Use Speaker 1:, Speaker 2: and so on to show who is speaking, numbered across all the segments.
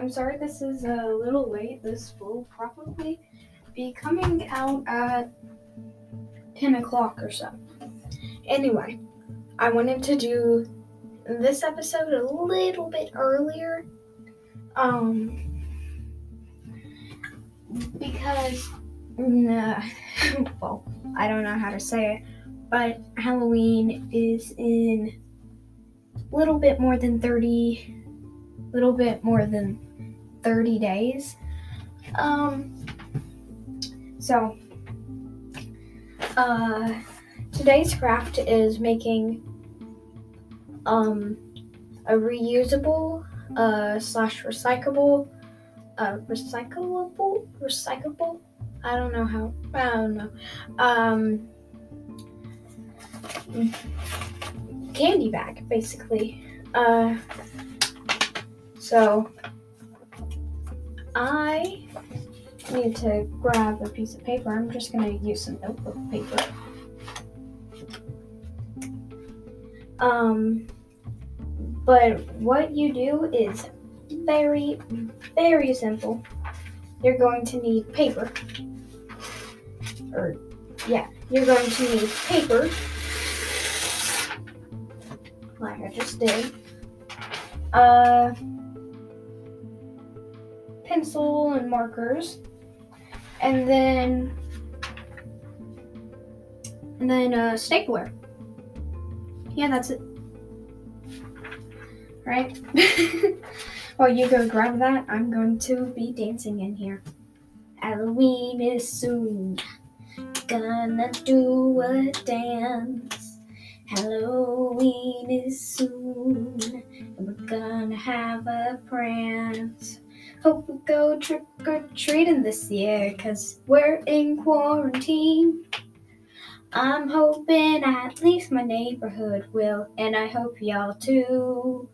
Speaker 1: I'm sorry this is a little late. This will probably be coming out at 10 o'clock or so. Anyway, I wanted to do this episode a little bit earlier. Um, because, nah, well, I don't know how to say it, but Halloween is in a little bit more than 30 a little bit more than 30 days. Um so uh today's craft is making um a reusable uh slash recyclable uh recyclable recyclable? I don't know how I don't know. Um candy bag basically. Uh so I need to grab a piece of paper. I'm just going to use some notebook paper. Um, but what you do is very, very simple. You're going to need paper. Or, yeah, you're going to need paper, like I just did. Uh, pencil and markers. And then and then a stapler. Yeah, that's it. Right? While you go grab that, I'm going to be dancing in here. Halloween is soon. Gonna do a dance. Halloween is soon. And we're gonna have a prance. Hope we go trick or treating this year, cause we're in quarantine. I'm hoping at least my neighborhood will, and I hope y'all too.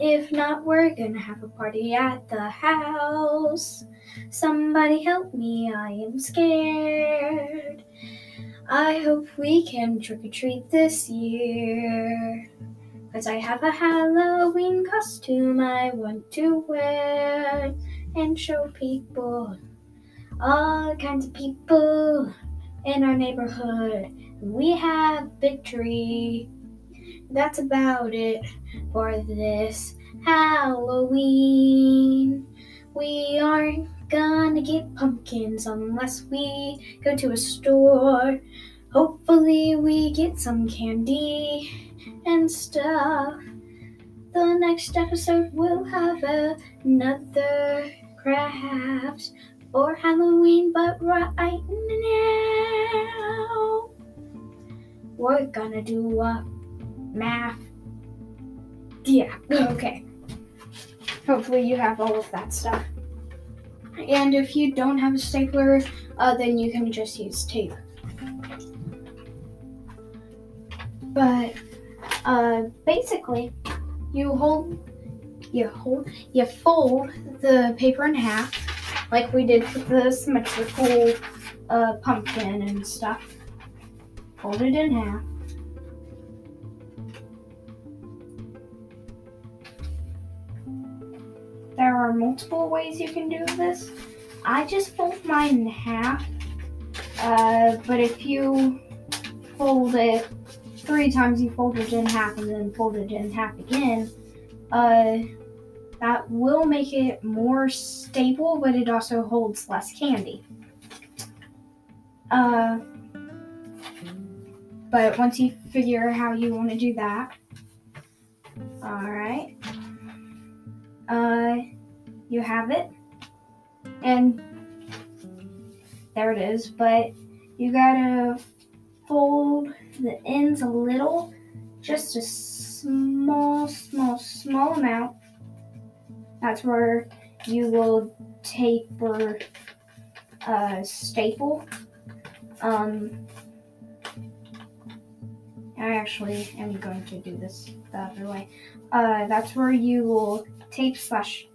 Speaker 1: If not, we're gonna have a party at the house. Somebody help me, I am scared. I hope we can trick or treat this year. Cause I have a Halloween costume I want to wear and show people, all kinds of people in our neighborhood. We have victory. That's about it for this Halloween. We aren't gonna get pumpkins unless we go to a store. Hopefully, we get some candy and stuff. The next episode will have another craft for Halloween, but right now we're gonna do uh, math. Yeah, okay. Hopefully, you have all of that stuff. And if you don't have a stapler, uh, then you can just use tape. But uh, basically, you hold, you hold, you fold the paper in half, like we did with the symmetrical uh, pumpkin and stuff. Fold it in half. There are multiple ways you can do this. I just fold mine in half, uh, but if you fold it three times you fold it in half and then fold it in half again, uh, that will make it more stable, but it also holds less candy. Uh, but once you figure how you want to do that, all right, uh, you have it, and there it is. But you gotta fold the ends a little, just a small, small, small amount. That's where you will taper a staple. Um, I actually am going to do this the other way. Uh, that's where you will tape slash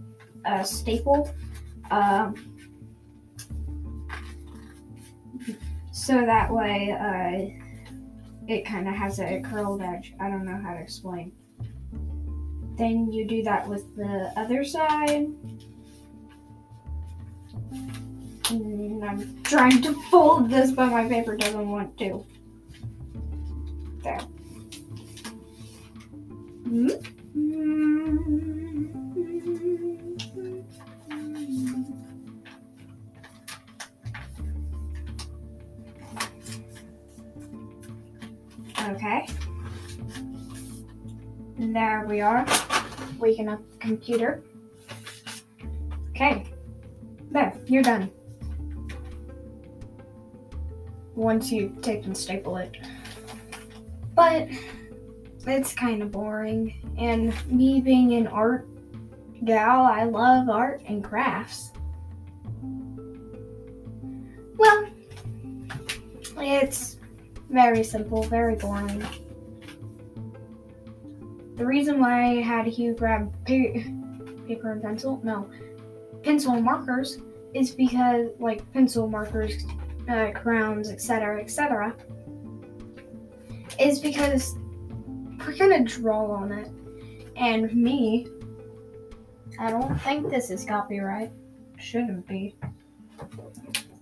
Speaker 1: uh, staple. Um, so that way uh, it kind of has a curled edge. I don't know how to explain. Then you do that with the other side. And I'm trying to fold this, but my paper doesn't want to. There. Mm-hmm. Okay. There we are. Waking up the computer. Okay. There, you're done. Once you take and staple it. But it's kind of boring. And me being an art gal, I love art and crafts. Well, it's very simple, very boring. The reason why I had Hugh grab pa- paper and pencil, no, pencil and markers, is because, like, pencil markers, uh, crowns, etc., etc., is because we're gonna draw on it. And me, I don't think this is copyright. Shouldn't be.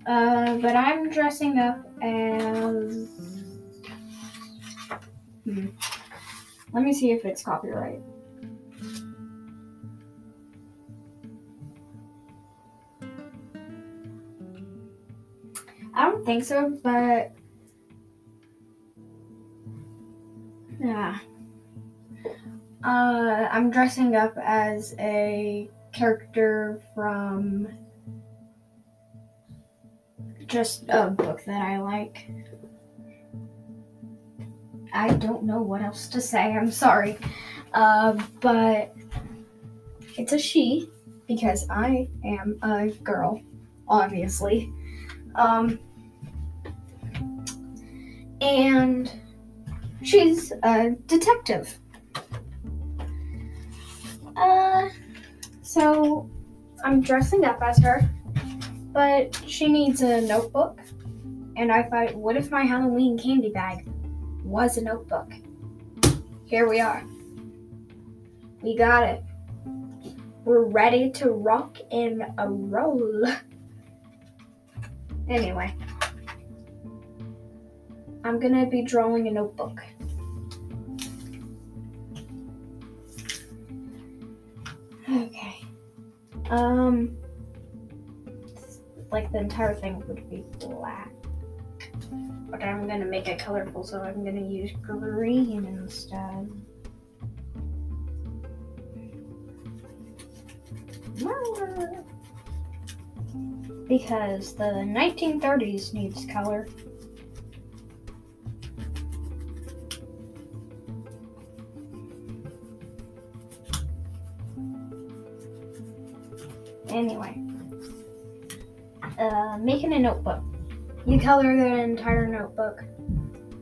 Speaker 1: Uh, but I'm dressing up as. Hmm. Let me see if it's copyright. I don't think so, but. Yeah. Uh, I'm dressing up as a character from just a book that I like. I don't know what else to say. I'm sorry. Uh, but it's a she because I am a girl, obviously. Um, and she's a detective. Uh, so I'm dressing up as her, but she needs a notebook. And I thought, what if my Halloween candy bag was a notebook? Here we are. We got it. We're ready to rock and a roll. Anyway, I'm gonna be drawing a notebook. Okay. Um, like the entire thing would be black. But I'm gonna make it colorful, so I'm gonna use green instead. Because the 1930s needs color. Anyway, uh, making a notebook. You color the entire notebook,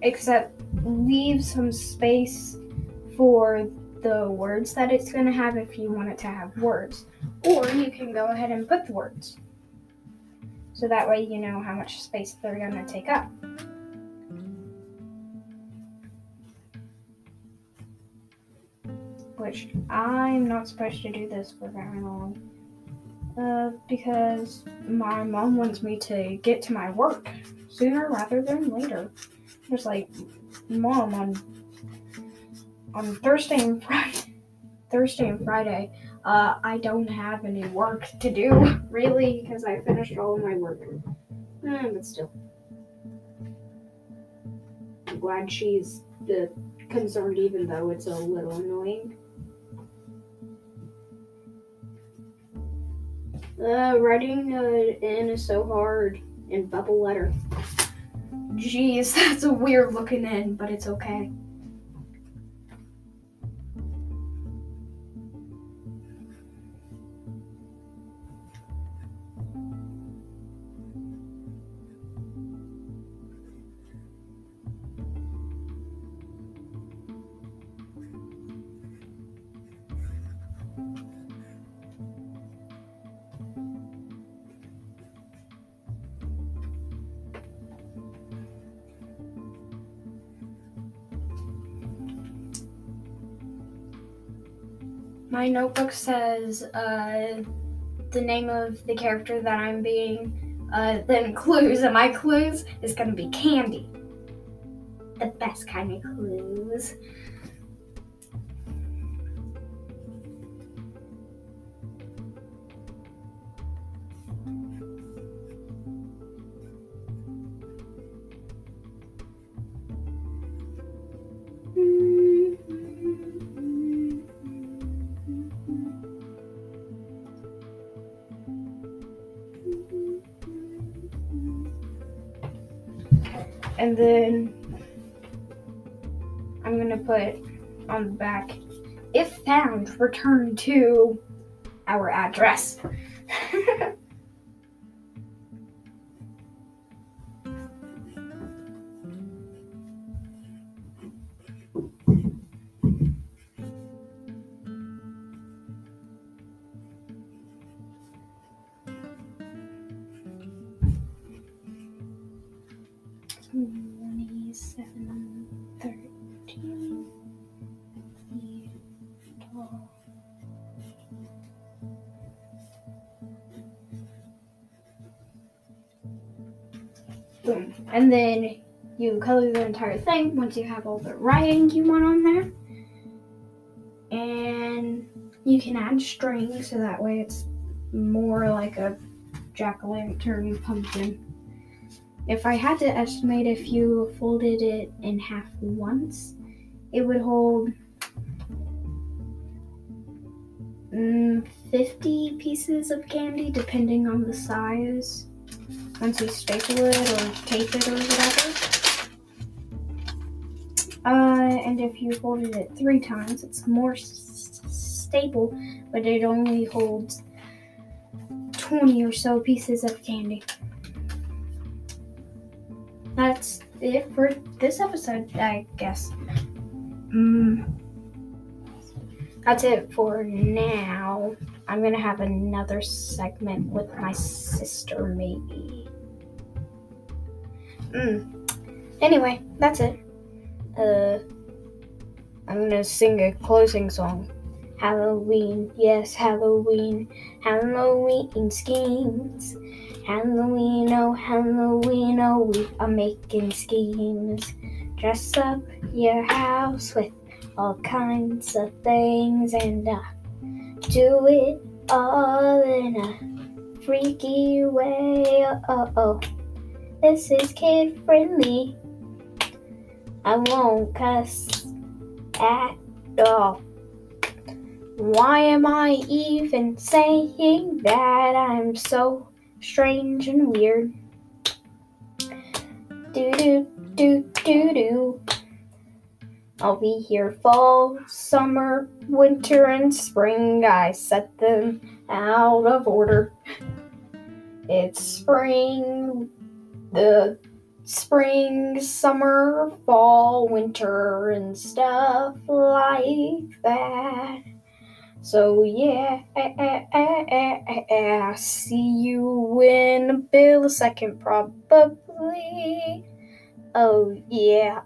Speaker 1: except leave some space for the words that it's going to have if you want it to have words. Or you can go ahead and put the words. So that way you know how much space they're going to take up. Which I'm not supposed to do this for very long. Uh, because my mom wants me to get to my work sooner rather than later. Just like, mom, on on Thursday and Friday, Thursday and Friday, uh, I don't have any work to do really because I finished all of my work. Eh, but still, I'm glad she's the concerned, even though it's a little annoying. Uh, writing uh, N is so hard in bubble letter. Jeez, that's a weird looking N, but it's okay. My notebook says uh, the name of the character that I'm being, uh, then clues, and my clues is gonna be candy. The best kind of clues. And then I'm gonna put on the back, if found, return to our address. And then you color the entire thing once you have all the writing you want on there. And you can add string so that way it's more like a jack o' lantern pumpkin. If I had to estimate if you folded it in half once, it would hold mm, 50 pieces of candy depending on the size. Once you staple it or tape it or whatever. Uh, and if you folded it three times, it's more s- stable, but it only holds 20 or so pieces of candy. That's it for this episode, I guess. Mm. That's it for now. I'm gonna have another segment with my sister, maybe. Mm. Anyway, that's it. Uh, I'm gonna sing a closing song. Halloween, yes, Halloween, Halloween schemes. Halloween, oh, Halloween, oh, we are making schemes. Dress up your house with all kinds of things and uh, do it all in a freaky way. Oh, oh, oh. This is kid friendly. I won't cuss at all. Why am I even saying that I'm so strange and weird? Do do do do do. I'll be here fall, summer, winter, and spring. I set them out of order. It's spring, the spring, summer, fall, winter, and stuff like that. So yeah, eh, eh, eh, see you in a bill a second, probably. Oh yeah.